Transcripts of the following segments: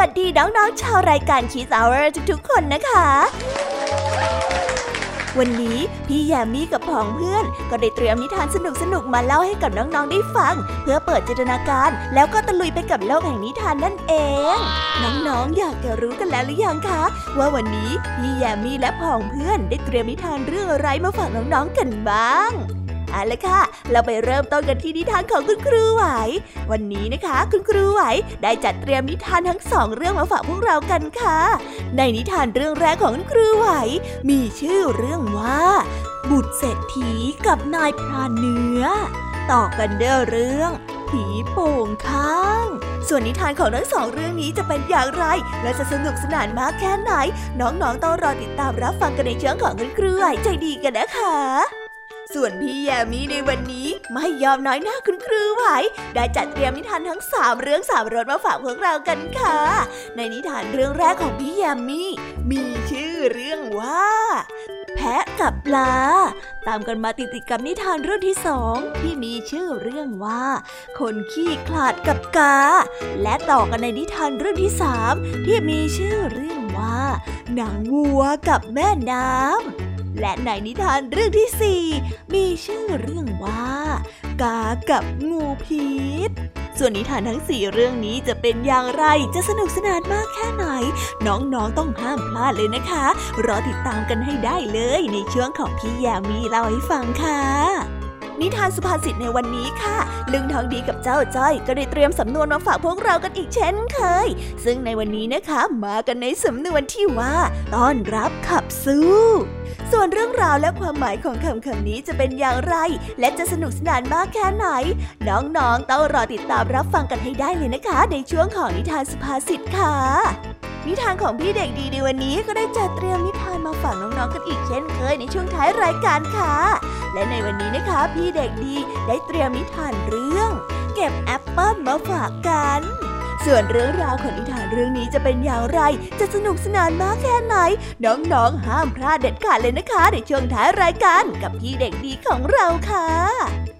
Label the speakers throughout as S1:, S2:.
S1: วัสดีน้องๆชาวรายการ Kiss Hour ทุกๆคนนะคะ วันนี้พี่แยมมี่กับผองเพื่อน ก็ได้เตรียมนิทานสนุกๆมาเล่าให้กับน้องๆได้ฟัง เพื่อเปิดจินตนาการ แล้วก็ตะลุยไปกับโลกแห่งนิทานนั่นเอง น้องๆอยากจะรู้กันแล้วหรือยังคะ ว่าวันนี้พี่แยมมี่และผองเพื่อนได้เตรียมนิทานเรื่องอะไรมาฝากน้องๆกันบ้าง เอาละค่ะ เราไปเริ่มต้นกันที่นิทานของคุณครูไหว วันนี้นะคะ คุณครูไหวได้จัดเตรียมนิทานทั้งสองเรื่องมาฝากพวกเรากันค่ะ ในนิทานเรื่องแรกของคุณครูไหว มีชื่อเรื่องว่า บุตรเศรษฐีกับนายพรานเนื้อ ต่อกันเด้อเรื่องผีโป่งข้าง ส่วนนิทานของทั้งสองเรื่องนี้จะเป็นอย่างไร และจะสนุกสนานมากแค่ไหน น้องๆต้องรอติดตามรับฟังกันในช่องของคุณครูไหวใจดีกันนะคะ ส่วนพี่แยมมี่ในวันนี้ไม่ยอมน้อยหน้าคุณครูไหวได้จัดเตรียมนิทานทั้งสามเรื่องสามรสมาฝากพวกเรากันค่ะ ในนิทานเรื่องแรกของพี่แยมมี่มีชื่อเรื่องว่า แพะกับปลา ตามกันมาติดติดๆกับนิทานเรื่องที่สองที่มีชื่อเรื่องว่า คนขี้ขลาดกับกา และต่อกันในนิทานเรื่องที่สามที่มีชื่อเรื่องว่าหนังวัวกับแม่น้ำ และในนิทานเรื่องที่สี่มีชื่อเรื่องว่า กากับงูพิษ ส่วนนิทานทั้งสี่เรื่องนี้จะเป็นอย่างไรจะสนุกสนานมากแค่ไหน น้องๆต้องห้ามพลาดเลยนะคะ รอติดตามกันให้ได้เลยในช่วงของพี่ยามีเล่าให้ฟังค่ะ นิทานสุภาษิตในวันนี้ค่ะ ลุงทองดีกับเจ้าจ้อย ก็ได้เตรียมสำนวนมาฝากพวกเรากันอีกเช่นเคย ซึ่งในวันนี้นะคะมากันในสำนวนที่ว่า ต้อนรับขับสู้ส่วนเรื่องราวและความหมายของคำคำนี้จะเป็นอย่างไร และจะสนุกสนานมากแค่ไหน น้องๆต้องรอติดตามรับฟังกันให้ได้เลยนะคะ ในช่วงของนิทานสุภาษิตค่ะ นิทานของพี่เด็กดีในวันนี้ก็ได้จัดเตรียมนิทานมาฝากน้องๆกันอีกเช่นเคยในช่วงท้ายรายการค่ะ และในวันนี้นะคะ พี่เด็กดีได้เตรียมนิทานเรื่อง เก็บแอปเปิ้ลมาฝากกัน ส่วนเรื่องราวของนิทานเรื่องนี้จะเป็นอย่างไร จะสนุกสนานมากแค่ไหน น้องๆห้ามพลาดเด็ดขาดเลยนะคะ ในช่วงท้ายรายการกับพี่เด็กดีของเราค่ะ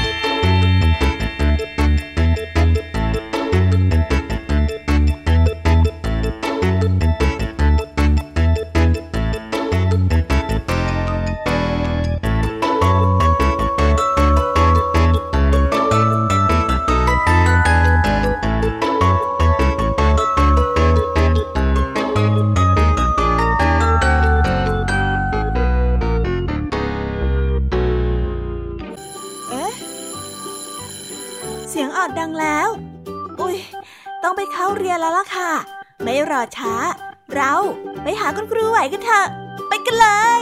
S1: ครูไหวกันเถอะ ไปกันเลย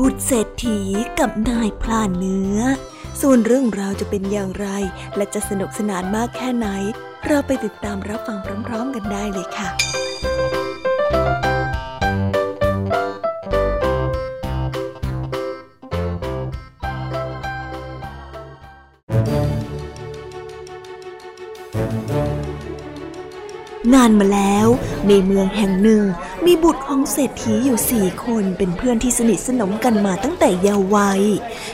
S1: บุตรเศรษฐีกับนายพลานเนื้อ ส่วนเรื่องราวจะเป็นอย่างไร และจะสนุกสนานมากแค่ไหน เราไปติดตามรับฟังพร้อม ๆ กันได้เลยค่ะ นานมาแล้วในเมืองแห่งหนึ่ง มีบุตรของเศรษฐีอยู่สี่คนเป็นเพื่อนที่สนิทสนมกันมาตั้งแต่เยาว์วัย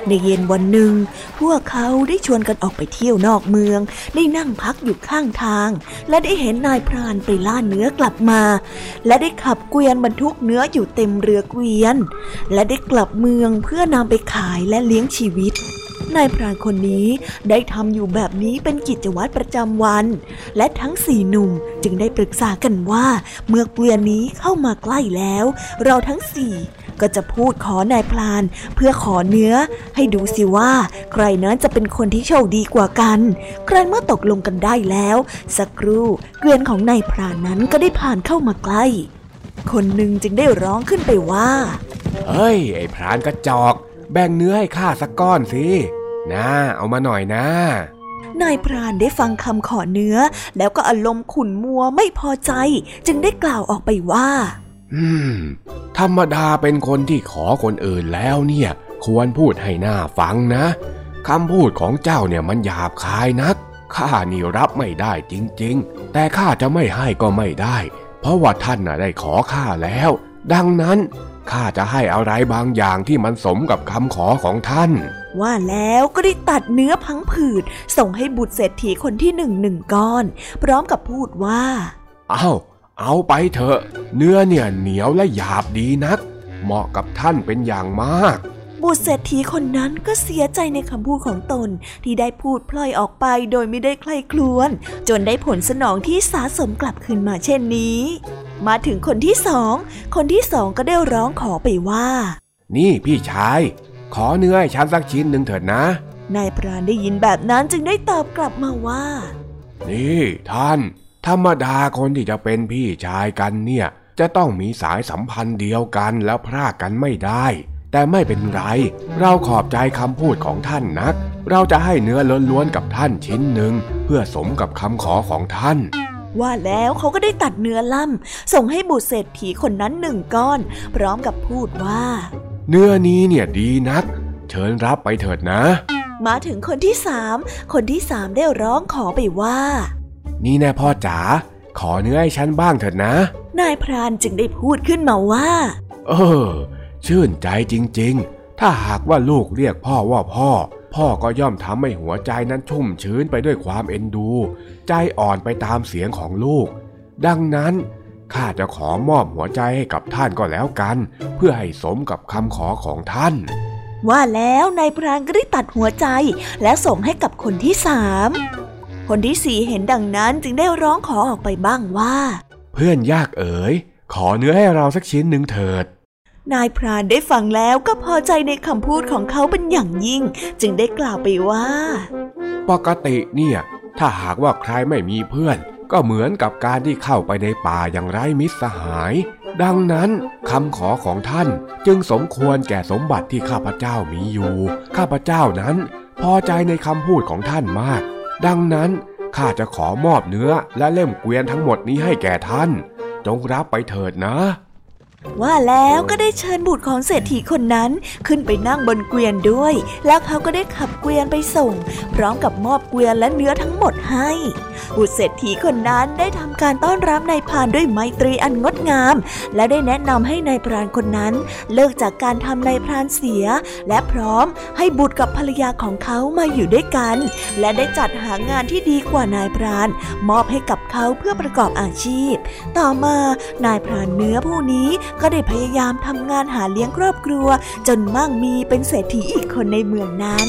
S1: ในเย็นวันหนึ่ง พวกเขาได้ชวนกันออกไปเที่ยวนอกเมือง ได้นั่งพักอยู่ข้างทาง และได้เห็นนายพรานไปล่าเนื้อกลับมา และได้ขับเกวียนบรรทุกเนื้ออยู่เต็มเรือเกวียน และได้กลับเมืองเพื่อนำไปขายและเลี้ยงชีวิต นายพรานคนนี้ได้ทำอยู่แบบนี้เป็นกิจวัตรประจำวัน และทั้งสี่หนุ่มจึงได้ปรึกษากันว่าเมื่อเกวียนนี้เข้ามาใกล้แล้ว เราทั้งสี่ก็จะพูดขอนายพรานเพื่อขอเนื้อ ให้ดูสิว่า ใครนั้นจะเป็นคนที่โชคดีกว่ากัน ใครเมื่อตกลงกันได้แล้ว สักครู่เกวียนของนายพรานนั้นก็ได้ผ่านเข้ามาใกล้ คนหนึ่งจึงได้ร้องขึ้นไปว่า
S2: เฮ้ย ไอ้พรานกระจอก แบ่งเนื้อให้ข้าสักก้อนสิ นะเอามาหน่อยนะ
S1: นายพรานได้ฟังคำขอเนื้อ แล้วก็อารมณ์ขุนมัวไม่พอใจ จึงได้กล่าวออกไปว่า
S2: อืม ธรรมดาเป็นคนที่ขอคนอื่นแล้วเนี่ย ควรพูดให้หน้าฟังนะคำพูดของเจ้าเนี่ยมันหยาบคายนักข้านี่รับไม่ได้จริง ๆ แต่ข้าจะไม่ให้ก็ไม่ได้ เพราะว่าท่านน่ะได้ขอข้าแล้ว ดังนั้น ข้าจะให้อะไรบางอย่างที่มันสมกับคำขอของท่าน
S1: ว่าแล้วก็ได้ตัดเนื้อพังผืด ส่งให้บุตรเศรษฐีคนที่หนึ่งหนึ่งก้อน พร้อมกับพูดว่า
S2: เอาเอาไปเถอะ เนื้อเนี่ยเหนียวและหยาบดีนัก เหมาะกับท่านเป็นอย่างมาก
S1: บุตรเศรษฐีคนนั้นก็เสียใจในคำพูดของตนที่ได้พูดพล่อยออกไปโดยไม่ได้ใครคลวน จนได้ผลสนองที่สาสมกลับคืนมาเช่นนี้ มาถึงคนที่สอง คนที่สองก็ได้ร้องขอไปว่า
S2: นี่พี่ชาย ขอเนื้อให้ฉันสักชิ้นหนึ่งเถิดนะ
S1: นายพรานได้ยินแบบนั้นจึงได้ตอบกลับมาว่า
S2: นี่ท่าน ธรรมดาคนที่จะเป็นพี่ชายกันเนี่ย จะต้องมีสายสัมพันธ์เดียวกันแล้วพรากกันไม่ได้ แต่ไม่เป็นไร เราขอบใจคำพูดของท่านนัก เราจะให้เนื้อล้วนๆกับท่านชิ้นหนึ่ง เพื่อสมกับคำขอของท่าน
S1: ว่าแล้วเขาก็ได้ตัดเนื้อล่ำส่งให้บุตรเศรษฐีคนนั้นหนึ่งก้อน พร้อมกับพูดว่า
S2: เนื้อนี้เนี่ยดีนัก เชิญรับไปเถิดนะ
S1: มาถึงคนที่สามคนที่สามได้ร้องขอไปว่า
S2: นี่แน่พ่อจ๋าขอเนื้อให้ฉันบ้างเถิดนะ
S1: นายพรานจึงได้พูดขึ้นมาว่า
S2: เออ ชื่นใจจริงๆ ถ้าหากว่าลูกเรียกพ่อว่าพ่อ พ่อก็ย่อมทำให้หัวใจนั้นชุ่มชื้นไปด้วยความเอ็นดู ใจอ่อนไปตามเสียงของลูก ดังนั้นข้าจะขอมอบหัวใจให้กับท่านก็แล้วกัน เพื่อให้สมกับคำขอของท่าน
S1: ว่าแล้วนายพรานก็ได้ตัดหัวใจและส่งให้กับคนที่สามคนที่สี่เห็นดังนั้นจึงได้ร้องขอออกไปบ้างว่า
S2: เพื่อนยากเอ๋ยขอเนื้อให้เราสักชิ้นหนึ่งเถิด
S1: นายพรานได้ฟังแล้วก็พอใจในคำพูดของเขาเป็นอย่างยิ่ง จึงได้กล่าวไปว่า
S2: ปกติเนี่ย ถ้าหากว่าใครไม่มีเพื่อน ก็เหมือนกับการที่เข้าไปในป่าอย่างไร้มิตรสหาย ดังนั้นคำขอของท่านจึงสมควรแก่สมบัติที่ข้าพเจ้ามีอยู่ ข้าพเจ้านั้น พอใจในคำพูดของท่านมาก ดังนั้นข้าจะขอมอบเนื้อและเล่มเกวียนทั้งหมดนี้ให้แก่ท่าน จงรับไปเถิดนะ
S1: ว่าแล้วก็ได้เชิญบุตรของเศรษฐีคนนั้นขึ้นไปนั่งบนเกวียนด้วย แล้วเขาก็ได้ขับเกวียนไปส่ง พร้อมกับมอบเกวียนและเนื้อทั้งหมดให้ บุตรเศรษฐีคนนั้นได้ทำการต้อนรับนายพรานด้วยไมตรีอันงดงาม และได้แนะนำให้นายพรานคนนั้น เลิกจากการทำนายพรานเสีย และพร้อมให้บุตรกับภรรยาของเขามาอยู่ด้วยกัน และได้จัดหางานที่ดีกว่านายพราน มอบให้กับเขาเพื่อประกอบอาชีพ ต่อมานายพรานเนื้อผู้นี้ก็ได้พยายามทำงานหาเลี้ยงครอบครัว จนมั่งมีเป็นเศรษฐีอีกคนในเมืองนั้น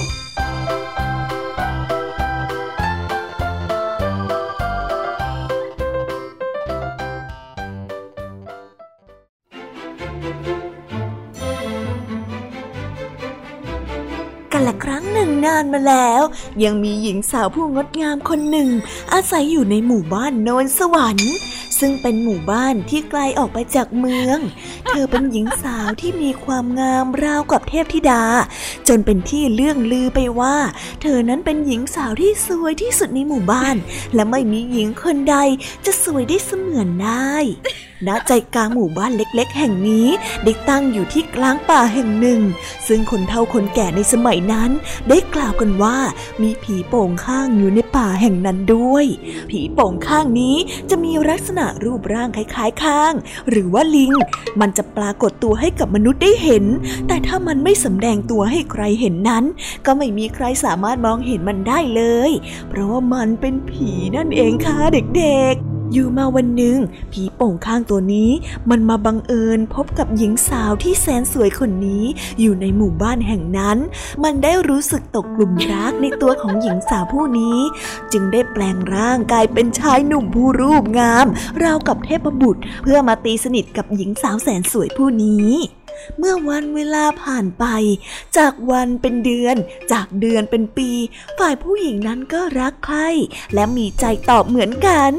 S1: ครั้งหนึ่งนานมาแล้ว ยังมีหญิงสาวผู้งดงามคนหนึ่ง อาศัยอยู่ในหมู่บ้านโนนสวรรค์ ซึ่งเป็นหมู่บ้านที่ไกลออกไปจากเมือง เธอเป็นหญิงสาวที่มีความงามราวกับเทพธิดา จนเป็นที่เลื่องลือไปว่า เธอนั้นเป็นหญิงสาวที่สวยที่สุดในหมู่บ้าน และไม่มีหญิงคนใดจะสวยได้เสมือนได้ ณใจกลางหมู่บ้านเล็ก ๆ แห่งนี้ได้ตั้งอยู่ที่กลางป่าแห่งหนึ่ง ซึ่งคนเฒ่าคนแก่ในสมัยนั้น ได้กล่าวกันว่ามีผีโป่งข้างอยู่ในป่าแห่งนั้นด้วย ผีโป่งข้างนี้จะมีลักษณะรูปร่างคล้ายๆข้าง หรือว่าลิง มันจะปรากฏตัวให้กับมนุษย์ได้เห็น แต่ถ้ามันไม่สำแดงตัวให้ใครเห็นนั้น ก็ไม่มีใครสามารถมองเห็นมันได้เลย เพราะว่ามันเป็นผีนั่นเองค่ะเด็กๆ อยู่มาวันหนึ่ง ผีโป่งข้างตัวนี้ มันมาบังเอิญพบกับหญิงสาวที่แสนสวยคนนี้อยู่ในหมู่บ้านแห่งนั้น มันได้รู้สึกตกกลุ่มรักในตัวของหญิงสาวผู้นี้ จึงได้แปลงร่างกายเป็นชายหนุ่มผู้รูปงาม ราวกับเทพบุตร เพื่อมาตีสนิทกับหญิงสาวแสนสวยผู้นี้เมื่อวันเวลาผ่านไป จากวันเป็นเดือน จากเดือนเป็นปี ฝ่ายผู้หญิงนั้นก็รักใครและมีใจตอบเหมือนกัน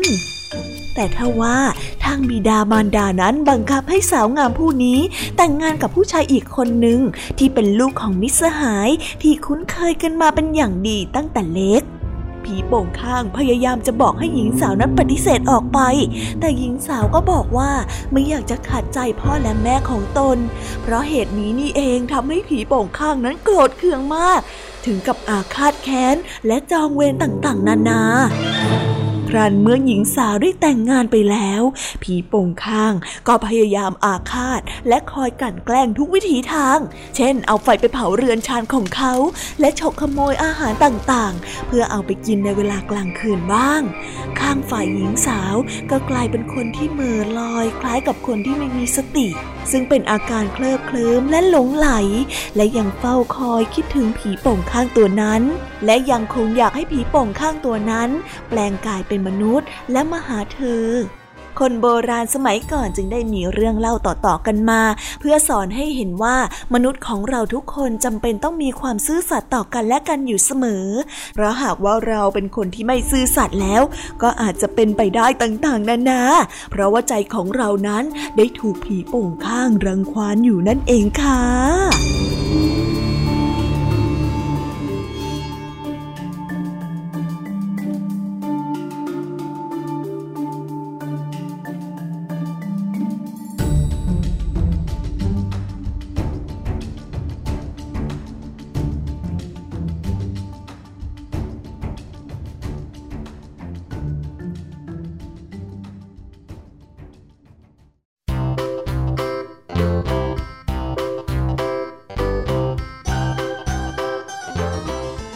S1: แต่ถ้าว่าทางบิดามารดานั้นบังคับให้สาวงามผู้นี้ แต่งงานกับผู้ชายอีกคนหนึ่งที่เป็นลูกของมิสหายที่คุ้นเคยกันมาเป็นอย่างดีตั้งแต่เล็กผีโป่งข้างพยายามจะบอกให้หญิงสาวนั้นปฏิเสธออกไป แต่หญิงสาวก็บอกว่าไม่อยากจะขัดใจพ่อและแม่ของตน เพราะเหตุนี้นี่เองทำให้ผีโป่งข้างนั้นโกรธเคืองมาก ถึงกับอาฆาตแค้นและจองเวรต่างๆ นานา ครั้นเมื่อหญิงสาวได้แต่งงานไปแล้ว ผีโป่งข้างก็พยายามอาฆาต และคอยกลั่นแกล้งทุกวิถีทาง เช่น เอาไฟไปเผาเรือนชานของเขา และฉกขโมยอาหารต่างๆ เพื่อเอาไปกินในเวลากลางคืนบ้าง ข้างฝ่ายหญิงสาวก็กลายเป็นคนที่เมื่อลอยคล้ายกับคนที่ไม่มีสติ ซึ่งเป็นอาการเคลิบเคลิ้มและหลงไหล และยังเฝ้าคอยคิดถึงผีโป่งข้างตัวนั้น และยังคงอยากให้ผีโป่งข้างตัวนั้น แปลงกายเป็นมนุษย์และมาหาเธอ คนโบราณสมัยก่อนจึงได้มีเรื่องเล่าต่อๆกันมา เพื่อสอนให้เห็นว่ามนุษย์ของเราทุกคนจำเป็นต้องมีความซื่อสัตย์ต่อกันและกันอยู่เสมอ เพราะหากว่าเราเป็นคนที่ไม่ซื่อสัตย์แล้ว ก็อาจจะเป็นไปได้ต่างๆนานา เพราะว่าใจของเรานั้นได้ถูกผีโป่งข้างรังควานอยู่นั่นเองค่ะ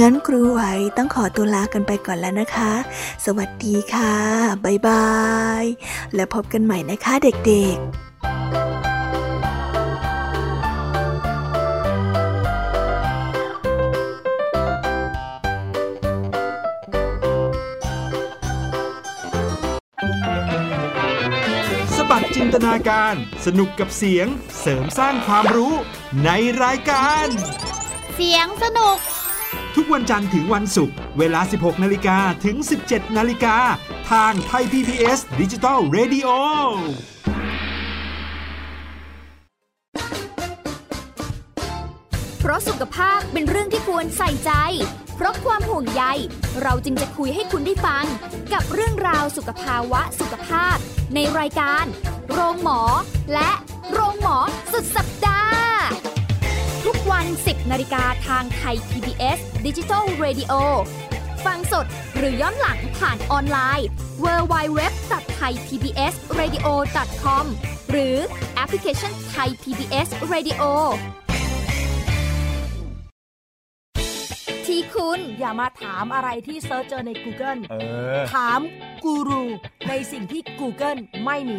S1: งั้นครูไหวต้องขอตัวลากันไปก่อนแล้วนะคะ สวัสดีค่ะบ๊ายบาย แล้วพบกันใหม่นะคะเด็กๆ
S3: สบัดจินตนาการสนุกกับเสียงเสริมสร้างความรู้ในรายการ
S4: เสียงสนุก
S3: ทุกวันจันทร์ถึงวันศุกร์เวลา 16 นาฬิกาถึง 17 นาฬิกา ทางไทย PBS ดิจิตอล Radio
S4: เพราะสุขภาพเป็นเรื่องที่ควรใส่ใจ เพราะความห่วงใย เราจึงจะคุยให้คุณได้ฟัง กับเรื่องราวสุขภาวะสุขภาพ ในรายการ โรงหมอ และโรงหมอสุดสัปดาห์ ทุกวัน 10นาฬิกาทางไทย PBS d i g i ดิจิ Radio ฟังสดหรือย้อนหลังผ่านออนไลน์ www.thaipbsradio.com หรือแอปพลิเคชัน Thai PBS Radio ที่คุณ
S5: อย่ามาถามอะไรที่ search เจอใน Google
S6: เออ
S5: ถามกูรูในสิ่งที่ Google ไม่มี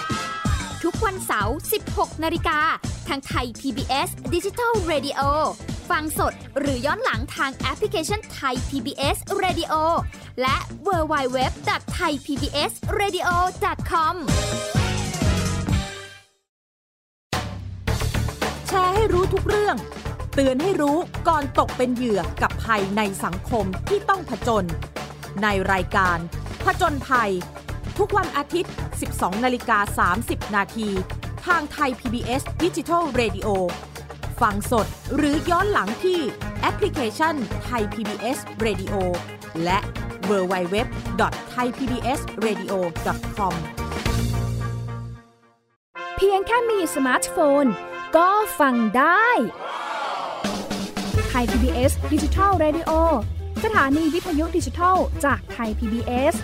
S4: ก วันเสาร์ 16 นาฬิกา ทางไทย PBS d i g i ดิจิทัล Radio ฟังสดหรือย้อนหลังทางแอปพลิเคชันไทย PBS Radio และ w w w t h a i PBS Radio com
S5: แชร์ให้รู้ทุกเรื่อง เตือนให้รู้ก่อนตกเป็นเหยื่อกับภัยในสังคมที่ต้องผจญในรายการผจญภัย ทุกวันอาทิตย์ 12 นาฬิกา 30 นาที ทางไทย PBS d i g i ดิจิ Radio ฟังสดหรือย้อนหลังที่แอปพลิเคชันไทย PBS Radio และ w w w t h a i PBS Radio com
S7: เพียงแค่มีสมาร์ทโฟน ก็ฟังได้ไทย PBS ดิจิทัล Radio สถานีวิทยุดิจิทัลจากไทย PBS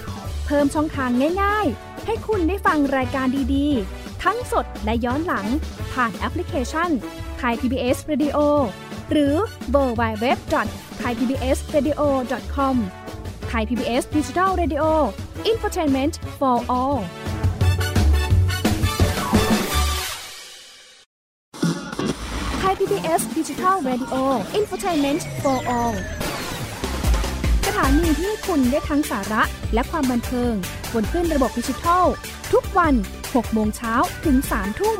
S7: เพิ่มช่องทางง่าย ๆ ให้คุณได้ฟังรายการดีๆ ทั้งสดและย้อนหลัง ผ่านแอปพลิเคชันไทย PBS Radio หรือ www.ThaiPBSRadio.com ไทย PBS ดิจิทัลเรดิโออินฟอร์ทนเมนต์ for all ไทย PBS Digital Radio Infotainment for All สถานีที่คุณได้ทั้งสาระและความบันเทิงบนขึ้นระบบดิจิทัล ทุกวัน 6 โมงเช้าถึง 3 ทุ่ม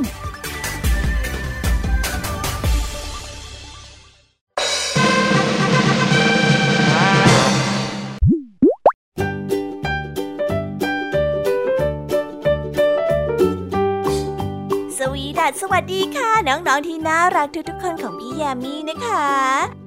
S1: สวีดัสสวัสดีค่ะ น้อง ๆ ที่น่ารักทุกๆคนของพี่ยามีนะคะ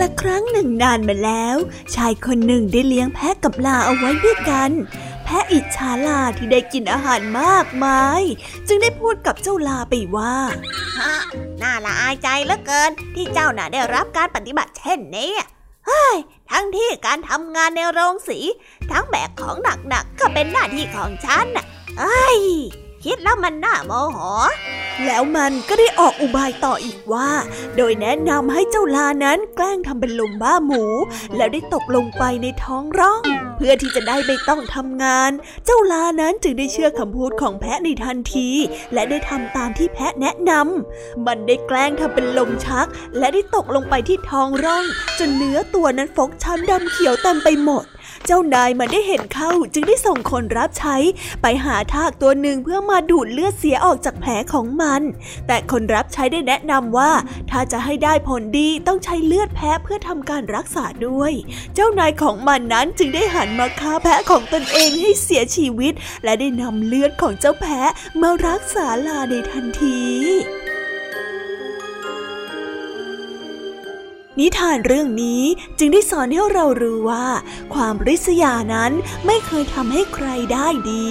S1: ละครั้งหนึ่งนานมาแล้ว ชายคนหนึ่งได้เลี้ยงแพะกับลาเอาไว้ด้วยกัน แพะอิจฉาลาที่ได้กินอาหารมากมาย จึงได้พูดกับเจ้าลาไปว่าฮะน่าละอายใจเหลือเกิน ที่เจ้าน่ะได้รับการปฏิบัติเช่นนี้เฮ้ยทั้งที่การทำงานในโรงสี ทั้งแบกของหนักๆก็เป็นหน้าที่ของฉันน่ะเอ้ย คิดแล้วมันน่าโมโห แล้วมันก็ได้ออกอุบายต่ออีกว่า โดยแนะนำให้เจ้าลานั้นแกล้งทำเป็นลมบ้าหมู แล้วได้ตกลงไปในท้องร่อง เพื่อที่จะได้ไม่ต้องทำงาน เจ้าลานั้นจึงได้เชื่อคำพูดของแพะในทันที และได้ทำตามที่แพะแนะนำมันได้แกล้งทำเป็นลมชัก และได้ตกลงไปที่ท้องร่อง จนเนื้อตัวนั้นฟกช้ำดำเขียวเต็มไปหมด เจ้านายมันได้เห็นเข้าจึงได้ส่งคนรับใช้ ไปหาทากตัวหนึ่งเพื่อมาดูดเลือดเสียออกจากแผลของมัน แต่คนรับใช้ได้แนะนำว่า ถ้าจะให้ได้ผลดีต้องใช้เลือดแพะเพื่อทำการรักษาด้วย เจ้านายของมันนั้นจึงได้หันมาฆ่าแพะของตนเองให้เสียชีวิต และได้นำเลือดของเจ้าแพะมารักษาลาในทันที นิทานเรื่องนี้จึงได้สอนให้เรารู้ว่า ความริษยานั้นไม่เคยทำให้ใครได้ดี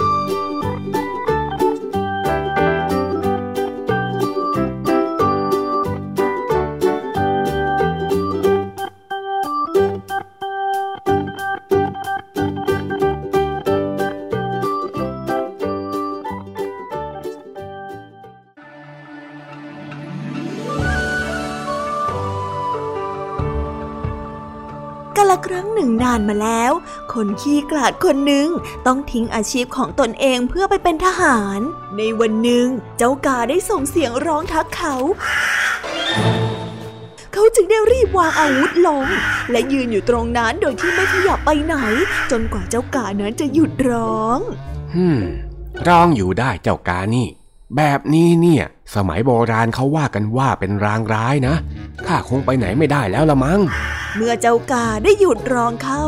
S1: านมาแล้ว คนขี้กลาดคนหนึ่งต้องทิ้งอาชีพของตนเองเพื่อไปเป็นทหาร ในวันหนึ่งเจ้ากาได้ส่งเสียงร้องทักเขา เขาจึงได้รีบวางอาวุธลง และยืนอยู่ตรงนั้นโดยที่ไม่ขยับไปไหน จนกว่าเจ้ากานั้นจะหยุดร้อง
S2: ฮึมร้องอยู่ได้เจ้ากานี่ แบบนี้เนี่ย สมัยโบราณเขาว่ากันว่าเป็นรางร้ายนะข้าคงไปไหนไม่ได้แล้วละมั้ง
S1: เมื่อเจ้ากาได้หยุดร้องเข้า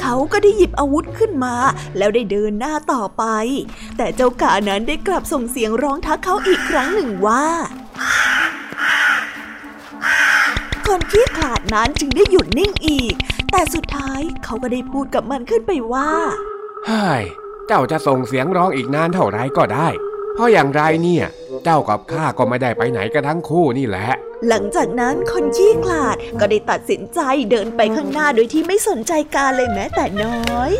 S1: เขาก็ได้หยิบอาวุธขึ้นมา แล้วได้เดินหน้าต่อไป แต่เจ้ากานั้นได้กลับส่งเสียงร้องทักเขาอีกครั้งหนึ่งว่าคนขี้ขลาดนั้นจึงได้หยุดนิ่งอีก แต่สุดท้ายเขาก็ได้พูดกับมันขึ้นไปว่า
S2: เฮ้ยเจ้าจะส่งเสียงร้องอีกนานเท่าไรก็ได้ เพราะอย่างไรเนี่ย เจ้ากับข้าก็ไม่ได้ไปไหนกันทั้งคู่นี่แหละ
S1: หลังจากนั้นคนขี้ขลาดก็ได้ตัดสินใจเดินไปข้างหน้าโดยที่ไม่สนใจการเลยแม้แต่น้อย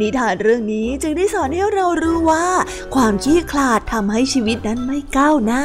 S1: นิทานเรื่องนี้จึงได้สอนให้เรารู้ว่า ความขี้ขลาดทำให้ชีวิตนั้นไม่ก้าวหน้า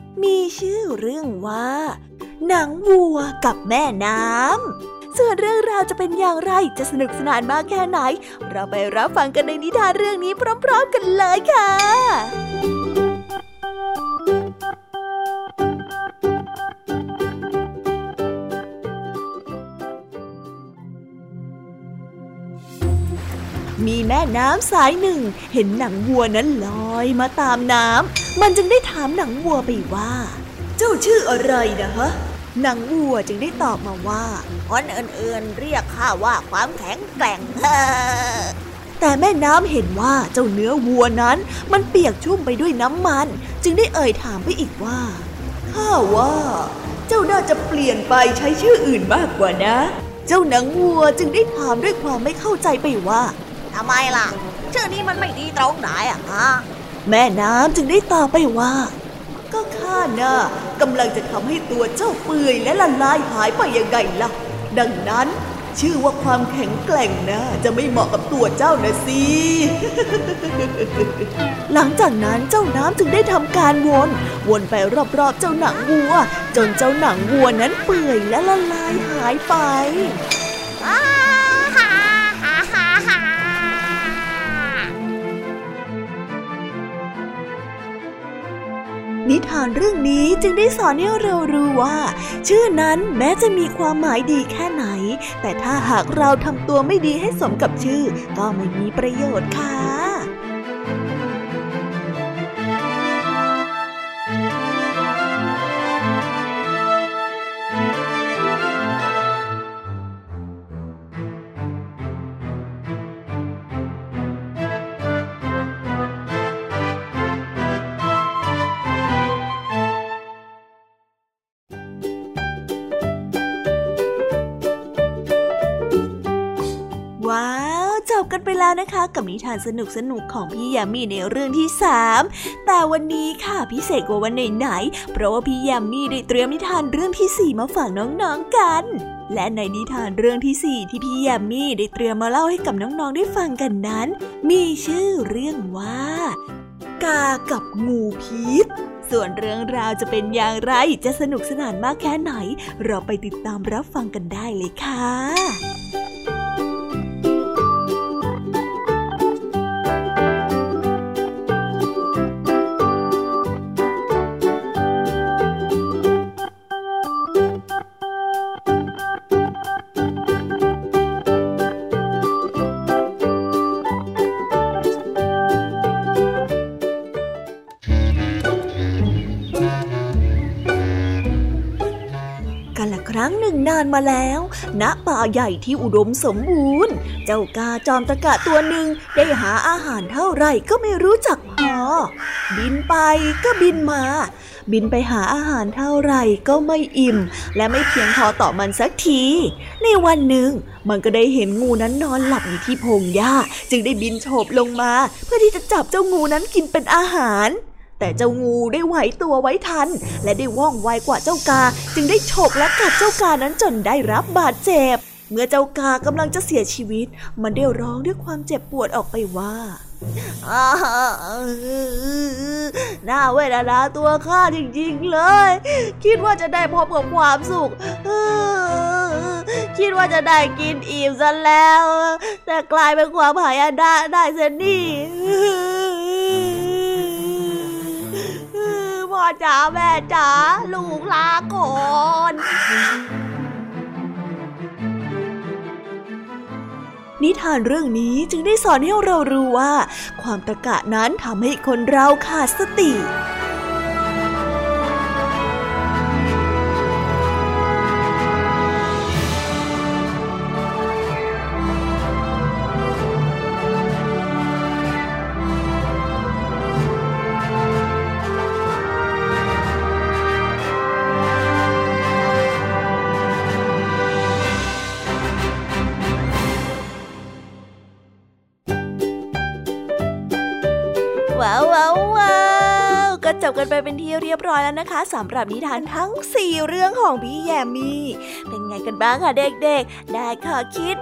S1: มีชื่อเรื่องว่า หนังวัวกับแม่น้ำ ส่วนเรื่องราวจะเป็นอย่างไรจะสนุกสนานมากแค่ไหน เราไปรับฟังกันในนิทานเรื่องนี้พร้อมๆกันเลยค่ะมีแม่น้ำสายหนึ่ง เห็นหนังวัวนั้นลอยมาตามน้ำ มันจึงได้ถามหนังวัวไปว่า เจ้าชื่ออะไรนะฮะหนังวัวจึงได้ตอบมาว่าคนอื่นๆเรียกข้าว่าความแข็งแกร่งแต่แม่น้ำเห็นว่าเจ้าเนื้อวัวนั้น มันเปียกชุ่มไปด้วยน้ำมัน จึงได้เอ่ยถามไปอีกว่าข้าว่า เจ้าน่าจะเปลี่ยนไปใช้ชื่ออื่นมากกว่านะ เจ้าหนังวัวจึงได้ถามด้วยความไม่เข้าใจไปว่าทำไมล่ะชื่อนี้มันไม่ดีตรงไหนอะฮะ แม่น้ำจึงได้ตอบไปว่า ก็ข้าน่ะกำลังจะทำให้ตัวเจ้าเปื่อยและละลายหายไปยังไงล่ะ ดังนั้นชื่อว่าความแข็งแกร่งนะจะไม่เหมาะกับตัวเจ้านะสิ หลังจากนั้นเจ้าน้ำจึงได้ทำการวน วนไปรอบๆเจ้าหนังวัว จนเจ้าหนังวัวนั้นเปื่อยและละลายหายไป นิทานเรื่องนี้จึงได้สอนให้เรารู้ว่า ชื่อนั้นแม้จะมีความหมายดีแค่ไหน แต่ถ้าหากเราทำตัวไม่ดีให้สมกับชื่อ ก็ไม่มีประโยชน์ค่ะ นะคะ กับนิทานสนุกสนุกของพี่ยามีในเรื่องที่สามแต่วันนี้ค่ะพิเศษกว่าวันไหนๆเพราะว่าพี่ยามีได้เตรียมนิทานเรื่องที่สี่มาฝากน้องๆกัน และในนิทานเรื่องที่สี่ที่พี่ยามีได้เตรียมมาเล่าให้กับน้องๆได้ฟังกันนั้น มีชื่อเรื่องว่า กากับงูพิษส่วนเรื่องราวจะเป็นอย่างไรจะสนุกสนานมากแค่ไหน เราไปติดตามรับฟังกันได้เลยค่ะ มาแล้ว ณป่าใหญ่ที่อุดมสมบูรณ์ เจ้ากาจอมตะกะตัวหนึ่งได้หาอาหารเท่าไรก็ไม่รู้จักพอ บินไปก็บินมา บินไปหาอาหารเท่าไรก็ไม่อิ่ม และไม่เพียงพอต่อมันสักที ในวันหนึ่ง มันก็ได้เห็นงูนั้นนอนหลับอยู่ที่พงหญ้า จึงได้บินโฉบลงมา เพื่อที่จะจับเจ้างูนั้นกินเป็นอาหาร แต่เจ้างูได้ไหวตัวไว้ทัน และได้ว่องไวกว่าเจ้ากา จึงได้ฉกและกัดเจ้ากานั้นจนได้รับบาดเจ็บ เมื่อเจ้ากากำลังจะเสียชีวิต มันได้ร้องด้วยความเจ็บปวดออกไปว่าน่าเวทนาตัวข้าจริงๆเลย คิดว่าจะได้พบกับความสุขคิดว่าจะได้กินอิ่มซะแล้ว แต่กลายเป็นความหายนะได้เสียนี่ จ๋าแม่จ๋าลูกลาก่อนนิทานเรื่องนี้จึงได้สอนให้เรารู้ว่า ความตะกะนั้นทำให้คนเราขาดสติ ที่เรียบร้อยแล้วนะคะสำหรับนิทานทั้ง 4 เรื่องของพี่แยมมี่ เป็นไงกันบ้างคะเด็กๆ ได้ข้อคิด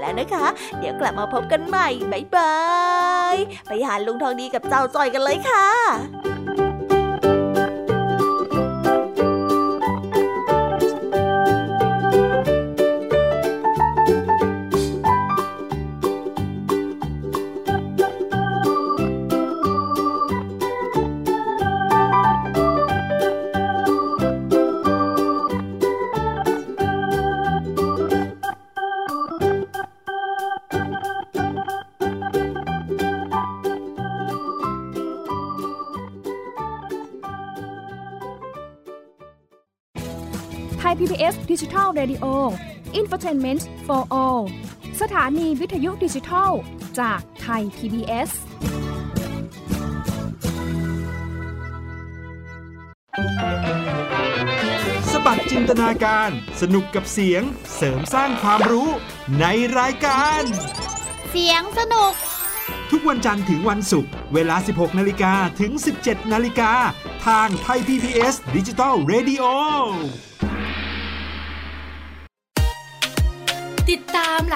S1: แล้วนะคะ เดี๋ยวกลับมาพบกันใหม่ บ๊ายบาย ไปหาลุงทองดีกับเจ้าจอยกันเลยค่ะ
S7: ไทย PBS ดิจิทัล Radio Infotainment for All สถานีวิทยุดิจิทัล จากไทย PBS
S3: สบัดจินตนาการ สนุกกับเสียง เสริมสร้างความรู้ในรายการ
S4: เสียงสนุก
S3: ทุกวันจันทร์ถึงวันศุกร์ เวลา 16 นาฬิกาถึง 17 นาฬิกา ทาง Thai PBS Digital Radio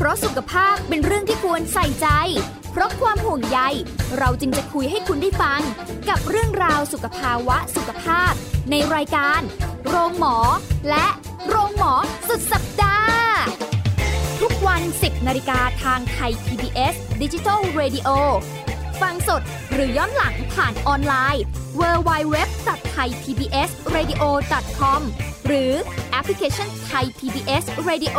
S4: เพราะสุขภาพเป็นเรื่องที่ควรใส่ใจ เพราะความห่วงใย เราจึงจะคุยให้คุณได้ฟัง กับเรื่องราวสุขภาวะสุขภาพ ในรายการ โรงหมอ และโรงหมอสุดสัปดาห์ ทุกวัน 10นาฬิกาทางไทย PBS Digital Radio ฟังสดหรือย้อนหลังผ่านออนไลน์ www.thaipbsradio.com หรือแอปพลิเคชัน Thai PBS Radio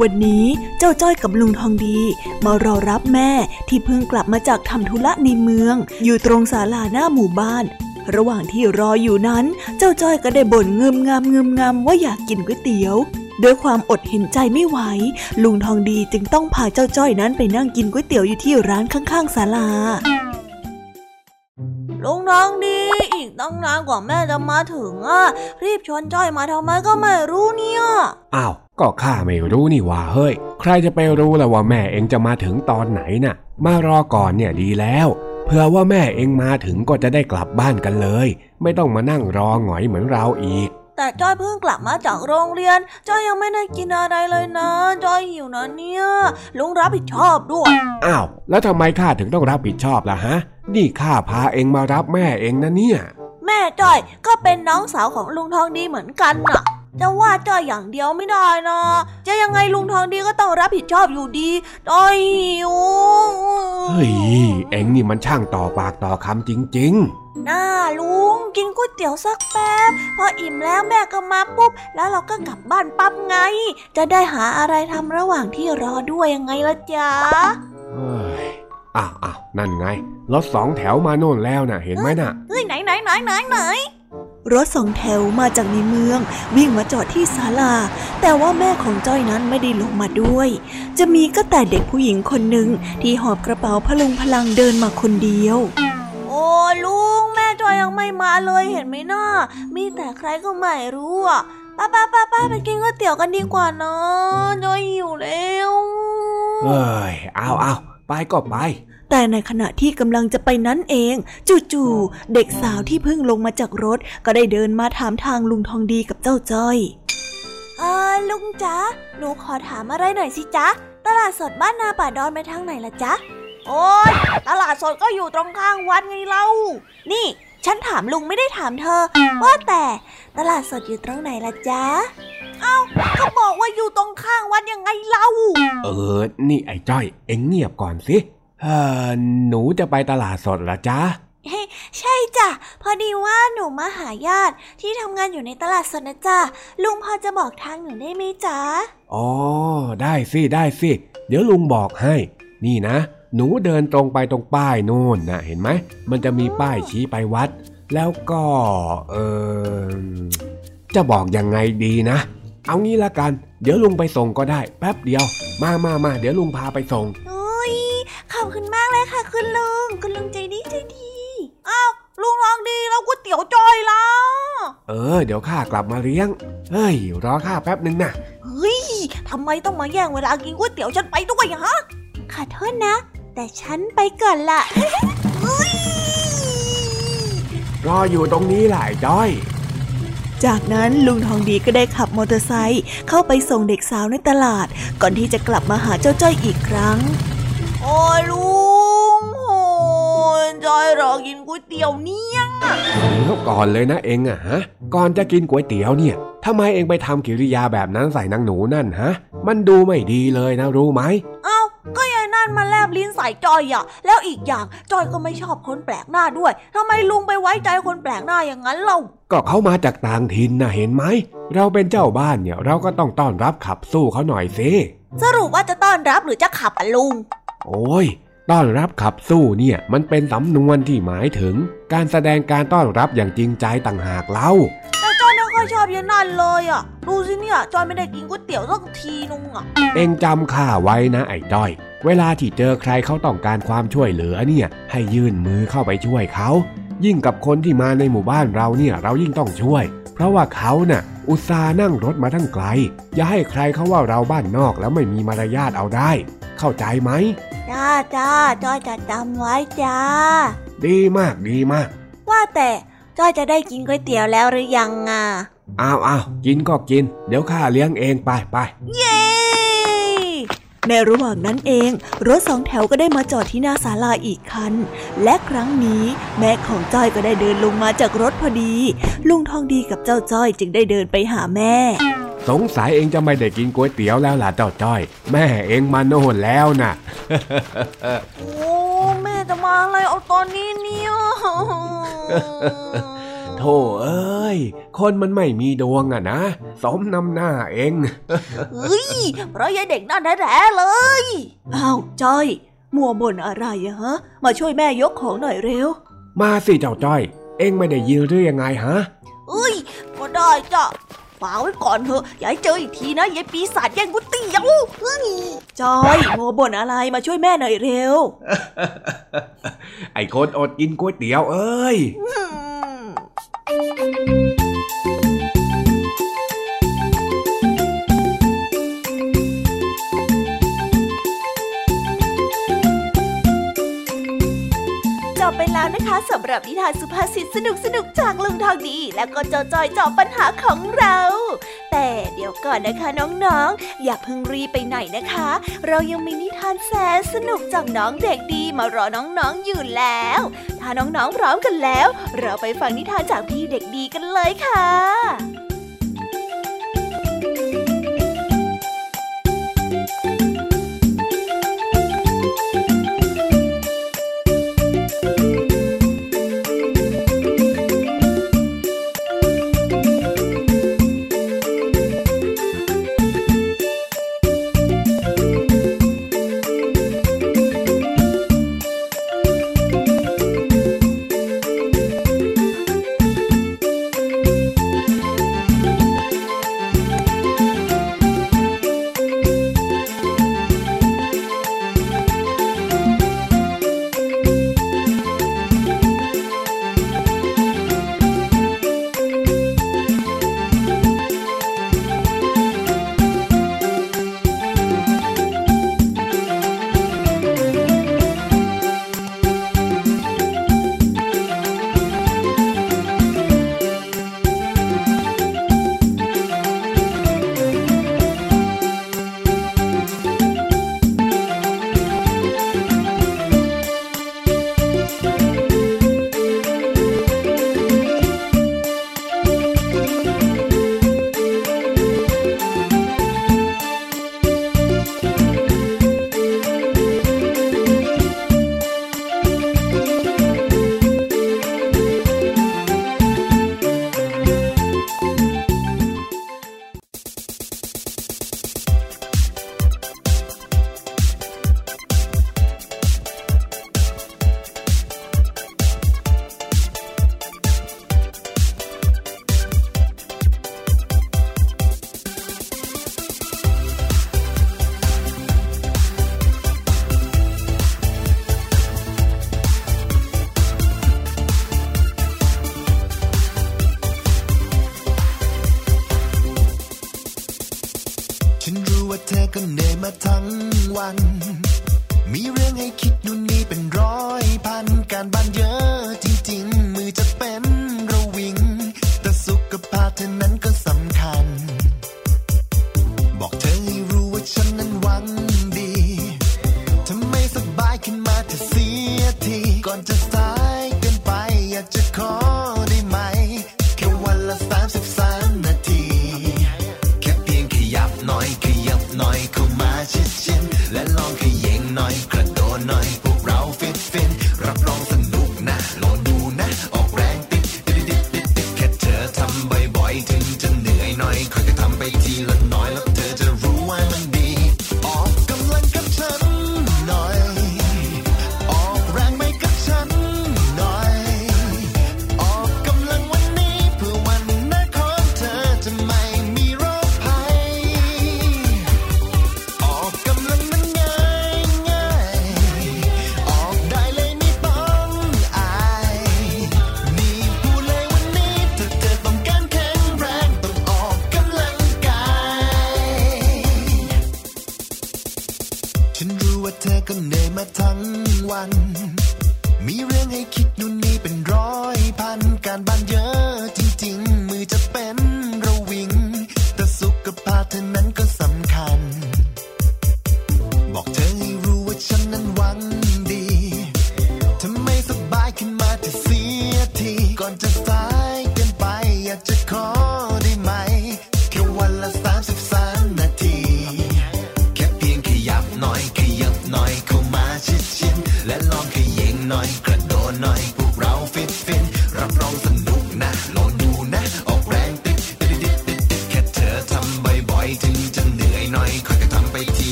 S1: วันนี้เจ้าจ้อยกับลุงทองดีมารอรับแม่ที่เพิ่งกลับมาจากทำธุระในเมือง อยู่ตรงศาลาหน้าหมู่บ้าน ระหว่างที่รออยู่นั้น เจ้าจ้อยก็ได้บ่นเงืมงามเงืมงามว่าอยากกินก๋วยเตี๋ยวด้วยความอดเห็นใจไม่ไหว ลุงทองดีจึงต้องพาเจ้าจ้อยนั้นไปนั่งกินก๋วยเตี๋ยวอยู่ที่ร้านข้างๆศาลาลุงทองดี อีกตั้งนานกว่าแม่จะมาถึงอะ รีบชวนจ้อยมาทำไมก็ไม่รู้เนี่ย
S2: อ้าว ก็ข้าไม่รู้นี่ว่าเฮ้ย ใครจะไปรู้ล่ะว่าแม่เองจะมาถึงตอนไหนน่ะ มารอก่อนเนี่ยดีแล้วเผื่อว่าแม่เองมาถึงก็จะได้กลับบ้านกันเลย ไม่ต้องมานั่งรอหงอยเหมือนเราอีก
S1: แต่จ้อยเพิ่งกลับมาจากโรงเรียน จ้อยยังไม่ได้กินอะไรเลยนะ จ้อยหิวนะเนี่ยลุงรับผิดชอบด้วย
S2: อ้าวแล้วทำไมข้าถึงต้องรับผิดชอบล่ะฮะ นี่ข้าพาเองมารับแม่เองนะเนี่ย
S1: แม่จ้อยก็เป็นน้องสาวของลุงทองดีเหมือนกันน่ะ จะว่าจ้อยอย่างเดียวไม่ได้นะ จะยังไงลุงทองดีก็ต้องรับผิดชอบอยู่ดีจ้อยหิว
S2: เฮ้ย เองนี่มันช่างต่อปากต่อคำจริง
S1: น่าลุงกินก๋วยเตี๋ยวสักแป๊บ พออิ่มแล้วแม่ก็มาปุ๊บ แล้วเราก็กลับบ้านปั๊บไง จะได้หาอะไรทำระหว่างที่รอด้วยยังไงล่ะจ๊ะ
S2: ๆเฮ้ยอ้าวอ้าวนั่นไงรถสองแถวมาโน่นแล้วน่ะ เห็นไหมน่ะ
S1: เฮ้ยไหนไหนไหนไหนไหน รถสองแถวมาจากในเมือง วิ่งมาจอดที่ศาลา แต่ว่าแม่ของจ้อยนั้นไม่ได้ลงมาด้วย จะมีก็แต่เด็กผู้หญิงคนหนึ่งที่หอบกระเป๋าพลุงพลังเดินมาคนเดียว โอ้ลุงแม่จอยยังไม่มาเลยเห็นไหมน้ามีแต่ใครก็ไม่รู้อะป้าป้าป้าป้าไปกินก๋วยเตี๋ยวกันดีกว่านะจอยหิวแล้ว
S2: เฮ้ยเอาเอาไปก็ไป
S1: แต่ในขณะที่กำลังจะไปนั้นเอง จู่ๆเด็กสาวที่เพิ่งลงมาจากรถ ก็ได้เดินมาถามทางลุงทองดีกับเจ้าจ้อยเออลุงจ๊ะหนูขอถามอะไรหน่อยสิจ๊ะตลาดสดบ้านนาป่าดอนไปทางไหนล่ะจ๊ะโอ้ยตลาดสดก็อยู่ตรงข้างวัดไงเล่า นี่ ฉันถามลุงไม่ได้ถามเธอ ว่าแต่ตลาดสดอยู่ตรงไหนล่ะจ๊ะ เอ้าก็บอกว่าอยู่ตรงข้างวัดยังไงเล่า
S2: เออ นี่ไอ้จ้อย เอ็งเงียบก่อนสิเออ หนูจะไปตลาดสดเหรอจ๊ะ
S1: เฮ้ใช่จ้ะ พอดีว่าหนูมาหาญาติที่ทำงานอยู่ในตลาดสดนะจ๊ะ ลุงพอจะบอกทางหนูได้ไหมจ๊ะ
S2: อ๋อ ได้สิได้สิ เดี๋ยวลุงบอกให้ นี่นะ หนูเดินตรงไปตรงป้ายโน่นนะเห็นไหม มันจะมีป้ายชี้ไปวัด แล้วก็ เออจะบอกยังไงดีนะ เอางี้ละกัน เดี๋ยวลุงไปส่งก็ได้ แป๊บเดียว มามามาเดี๋ยวลุงพาไปส่ง
S1: อุ้ยขอบคุณมากเลยค่ะ คุณลุง คุณลุงใจดีใจดี อ้าวลุงลองดีแล้วก๋วยเตี๋ยวจอยล่ะ
S2: เออ เดี๋ยวข้ากลับมาเลี้ยง เฮ้ย รอข้าแป๊บหนึ่งนะ
S1: เฮ้ยทำไมต้องมาแย่งเวลากินก๋วยเตี๋ยวฉันไปด้วยฮะขอโทษนะ แต่ฉันไปก่อนละเฮ้ย
S2: รออยู่ตรงนี้แหละไอ้จ้อย
S1: จากนั้นลุงทองดีก็ได้ขับมอเตอร์ไซค์เข้าไปส่งเด็กสาวในตลาด ก่อนที่จะกลับมาหาเจ้าจ้อยอีกครั้ง โอ้ยลุงโอ้ยจ้อยรอกินก๋วยเตี๋ยวเนี่ย
S2: เดี๋ยวก่อนเลยนะเองอะฮะ ก่อนจะกินก๋วยเตี๋ยวเนี่ยทำไมเองไปทำกิริยาแบบนั้นใส่นางหนูนั่นฮะ มันดูไม่ดีเลยนะรู้ไหม
S1: เอ้าก็ยายนั่นมาแลบลิ้นใส่จอยอะแล้วอีกอย่างจอยก็ไม่ชอบคนแปลกหน้าด้วยทำไมลุงไปไว้ใจคนแปลกหน้าอย่างนั้นเล่า
S2: ก็เขามาจากต่างถิ่นนะเห็นไหม เราเป็นเจ้าบ้านเนี่ยเราก็ต้องต้อนรับขับสู้เขาหน่อยสิ
S1: สรุปว่าจะต้อนรับหรือจะขับอะลุง
S2: โอ้ย ต้อนรับขับสู้เนี่ย มันเป็นสำนวนที่หมายถึง การแสดงการต้อนรับอย่างจริงใจต่างหากเล่า
S1: แต่จอยไม่ค่อยชอบยายนั่นเลยอะ ดูสิเนี่ยจอยไม่ได้กินก๋วยเตี๋ยวสักทีนึงอะ
S2: เองจำข้าไว้นะไอ้จ้อยเวลาที่เจอใครเขาต้องการความช่วยเหลือเนี่ย ให้ยื่นมือเข้าไปช่วยเขา ยิ่งกับคนที่มาในหมู่บ้านเราเนี่ยเรายิ่งต้องช่วย เพราะว่าเขาน่ะอุตส่าห์นั่งรถมาทั้งไกล อย่าให้ใครเขาว่าเราบ้านนอกแล้วไม่มีมารยาทเอาได้ เข้าใจไหม
S1: จ้าจ้าจอยจะจำไว้จ้า
S2: ดีมากดีมาก
S1: ว่าแต่จอยจะได้กินก๋วยเตี๋ยวแล้วหรือยังอะ
S2: อ้าวอ้าวกินก็กิน เดี๋ยวข้าเลี้ยงเองไปไป
S1: เย้ ในระหว่างนั้นเอง รถสองแถวก็ได้มาจอดที่หน้าศาลาอีกคัน และครั้งนี้แม่ของจ้อยก็ได้เดินลงมาจากรถพอดี ลุงทองดีกับเจ้าจ้อยจึงได้เดินไปหาแม่
S2: สงสัยเองจะไม่ได้กินก๋วยเตี๋ยวแล้วล่ะเจ้าจ้อย แม่เองมาโน่นแล้วนะ
S1: โอ้แม่จะมาอะไรเอาตอนนี้เนี่ย
S2: โธ่เอ้ย คนมันไม่มีดวงอะนะ สมน้ำหน้าเอง
S1: เฮ้ยเพราะยายเด็กนั่นแท้ๆเลย อ้าวจ้อย มัวบ่นอะไรอะฮะ มาช่วยแม่ยกของหน่อยเร็ว
S2: มาสิเจ้าจ้อย เองไม่ได้ยินหรือยังไงฮะ
S1: เอ้ย ก็ได้จ้ะฝากไว้ก่อนเถอะอย่าให้เจออีกทีนะยายปีศาจแย่งก๋วยเตี๋ยวเฮ้ยจอยมัวบ่นอะไรมาช่วยแม่หน่อยเร็ว
S2: ไอ้คนอดกินก๋วยเตี๋ยวเอ้ย
S1: จ สำหรับนิทานสุภาษิตสนุกสนุกจากลุงทองดี และก็เจ้าจอยจอบปัญหาของเรา แต่เดี๋ยวก่อนนะคะน้องๆ อย่าเพิ่งรีไปไหนนะคะ เรายังมีนิทานแสนสนุกจากน้องเด็กดีมารอน้องๆอยู่แล้ว ถ้าน้องๆพร้อมกันแล้ว เราไปฟังนิทานจากพี่เด็กดีกันเลยค่ะ
S8: like in my society. Gone to.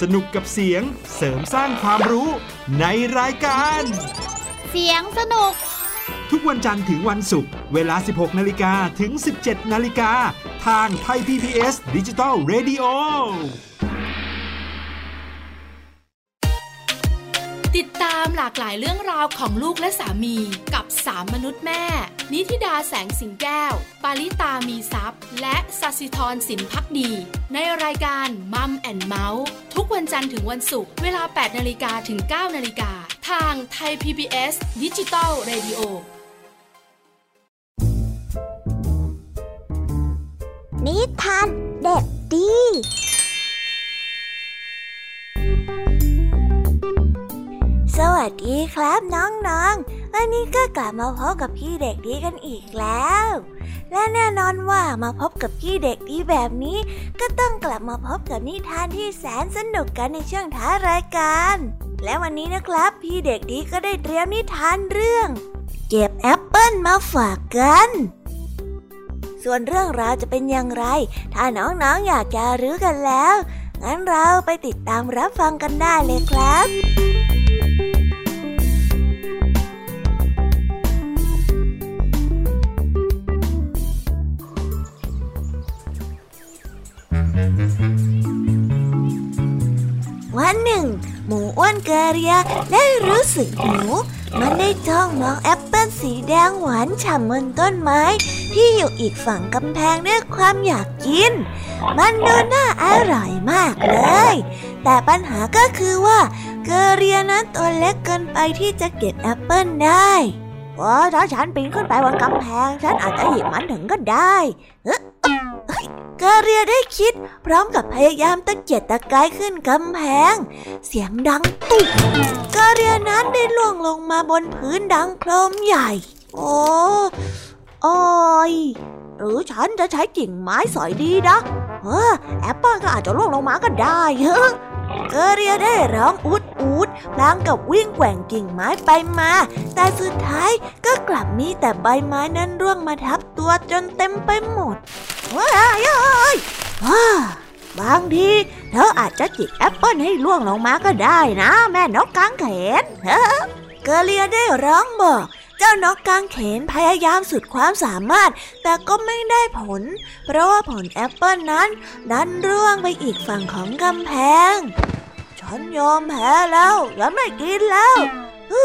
S8: สนุกกับเสียงเสริมสร้างความรู้
S3: ในรายการ
S9: เสียงสนุก
S3: ทุกวันจันทร์ถึงวันศุกร์เวลา 16 นาฬิกาถึง 17 นาฬิกา ทางไทย PPS ดิจิทัล Radio
S10: ติดตามหลากหลายเรื่องราวของลูกและสามีามนุษย์แม่ นิธิดาแสงสิงแก้ว ปาลิตามีซัพ์และสัสิธรสินพักดี ในรายการ Mom and Mouth ทุกวันจันทร์ถึงวันศุกร์เวลา 8นาฬิกาถึง 9นาฬิกาทางไทย PBS ดิจิตอลเรดิโอ
S1: นิทานเด็กดี สวัสดีครับน้องๆ วันนี้ก็กลับมาพบกับพี่เด็กดีกันอีกแล้ว และแน่นอนว่ามาพบกับพี่เด็กดีแบบนี้ ก็ต้องกลับมาพบกับนิทานที่แสนสนุกกันในช่วงท้ารายการ และวันนี้นะครับ พี่เด็กดีก็ได้เตรียมนิทานเรื่อง เก็บแอปเปิลมาฝากกัน ส่วนเรื่องราวจะเป็นอย่างไร ถ้าน้องๆออยากจะรู้กันแล้ว งั้นเราไปติดตามรับฟังกันได้เลยครับ วันหนึ่ง หมูอ้วนเกเรียได้รู้สึกหิว มันได้จ้องมองแอปเปิ้ลสีแดงหวานฉ่ำบนต้นไม้ ที่อยู่อีกฝั่งกำแพงด้วยความอยากกิน มันดูน่าอร่อยมากเลย แต่ปัญหาก็คือว่า เกเรียนั้นตัวเล็กเกินไปที่จะเก็บแอปเปิ้ลได้ว่าถ้าฉันปีนขึ้นไปบนกำแพง ฉันอาจจะหยิบมันถึงก็ได้เฮ้ ยเกเรียได้คิด พร้อมกับพยายามตะเกียกตะกายขึ้นกำแพง เสียงดังตุกเกเรียนั้นได้ล่วงลงมาบนพื้นดังโครมใหญ่ โอ้โอยหรือฉันจะใช้กิ่งไม้สอยดีนะเออแอปเปิลก็อาจจะล่วงลงมาก็ได้เฮ้ เกเรียได้ร้องอุดอุดพลางกับวิ่งแกว่งกิ่งไม้ไปมา แต่สุดท้ายก็กลับมีแต่ใบไม้นั้นร่วงมาทับตัวจนเต็มไปหมดว้ายยว้าบางทีเธออาจจะจิกแอปเปิลให้ร่วงลงมาก็ได้นะ แม่นกกางเขนเฮ้เกเรียได้ร้องบอก เจ้านกกางเขนพยายามสุดความสามารถ แต่ก็ไม่ได้ผล เพราะว่าผลแอปเปิลนั้น ดันร่วงไปอีกฝั่งของกำแพง ฉันยอมแพ้แล้วฉันไม่กินแล้วฮึ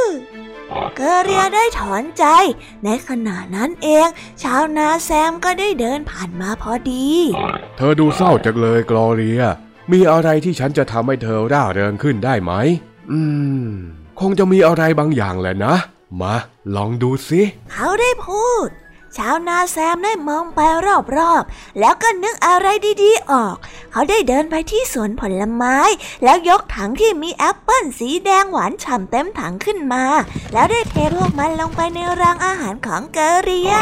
S1: เกเรียได้ถอนใจ ในขณะนั้นเอง ชาวนาแซมก็ได้เดินผ่านมาพอดี
S2: เธอดูเศร้าจังเลยกลอเรีย มีอะไรที่ฉันจะทำให้เธอร่าเริงขึ้นได้ไหม อืม คงจะมีอะไรบางอย่างแหละนะ มาลองดูสิ
S1: เขาได้พูด ชาวนาแซมได้มองไปรอบๆ แล้วก็นึกอะไรดีๆออก เขาได้เดินไปที่สวนผลไม้ แล้วยกถังที่มีแอปเปิ้ลสีแดงหวานฉ่ำเต็มถังขึ้นมา แล้วได้เทพวกมันลงไปในรางอาหารของเกเรีย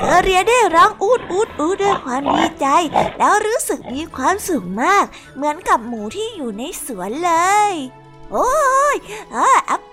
S1: เกเรียได้ร้องอูดอูดอูดด้วยความดีใจ แล้วรู้สึกมีความสุขมาก เหมือนกับหมูที่อยู่ในสวนเลย โอ้ยอ่าแอปเ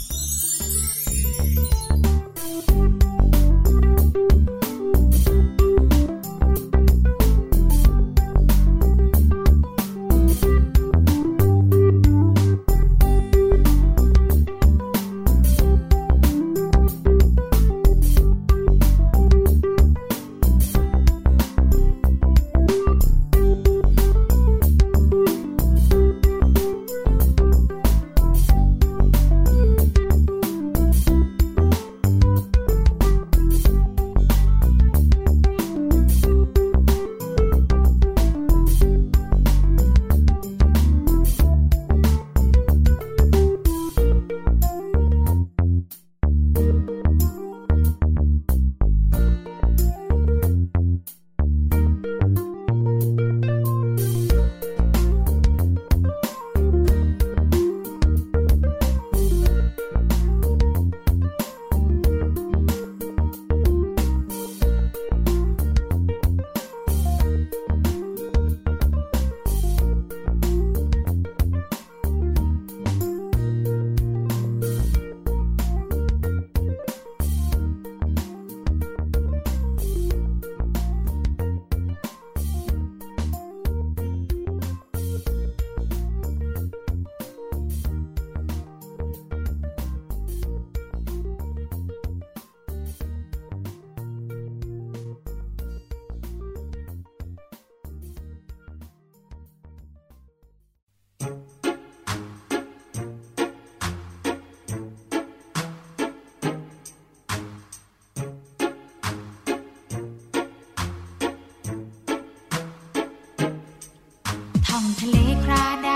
S11: องทะเลคราด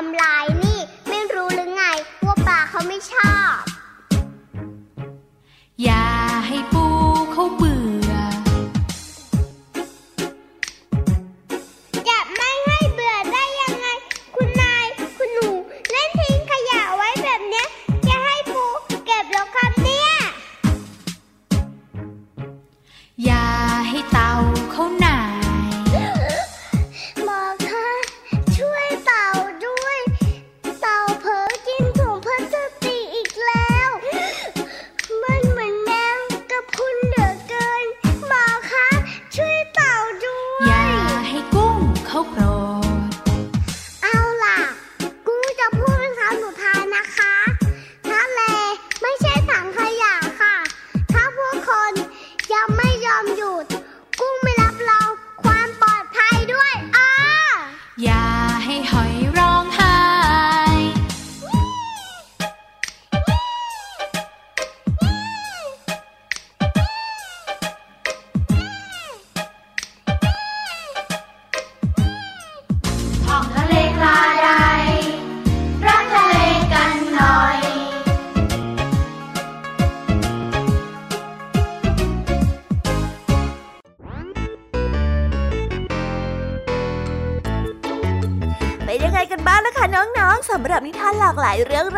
S11: ทำลายนี่
S9: ไม่
S11: รู้หรือ
S9: ไง ว่าปลาเขาไม่ชอบ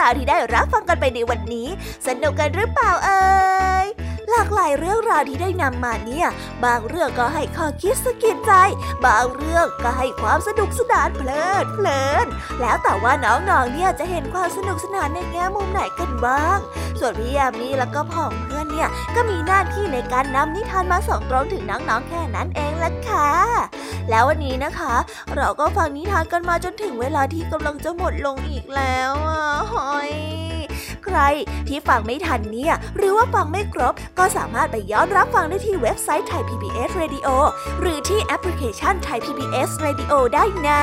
S9: ายเรื่
S11: อ
S9: งราวที่ได้รับ
S1: ฟังกันไปในวันนี้ สนุกกันหรือเปล่าเอ่ยหลากหลายเรื่องราวที่ได้นำมาเนี่ย บางเรื่องก็ให้ข้อคิดสะกิดใจ บางเรื่องก็ให้ความสนุกสนานเพลิดเพลิน แล้วแต่ว่าน้องๆเนี่ยจะเห็นความสนุกสนานในแง่มุมไหนกันบ้าง ส่วนพี่ยามีแล้วก็พ่องเพื่อนเนี่ยก็มีหน้าที่ในการนำนิทานมาส่งตรงถึงน้องๆแค่นั้นเองละค่ะ แล้ววันนี้นะคะ เราก็ฟังนิทานกันมาจนถึงเวลาที่กำลังจะหมดลงอีกแล้วอะหอยใครที่ฟังไม่ทันเนี่ย หรือว่าฟังไม่ครบ ก็สามารถไปย้อนรับฟังได้ที่เว็บไซต์ไทย PBS Radio หรือที่แอปพลิเคชันไทย PBS Radio ได้นะ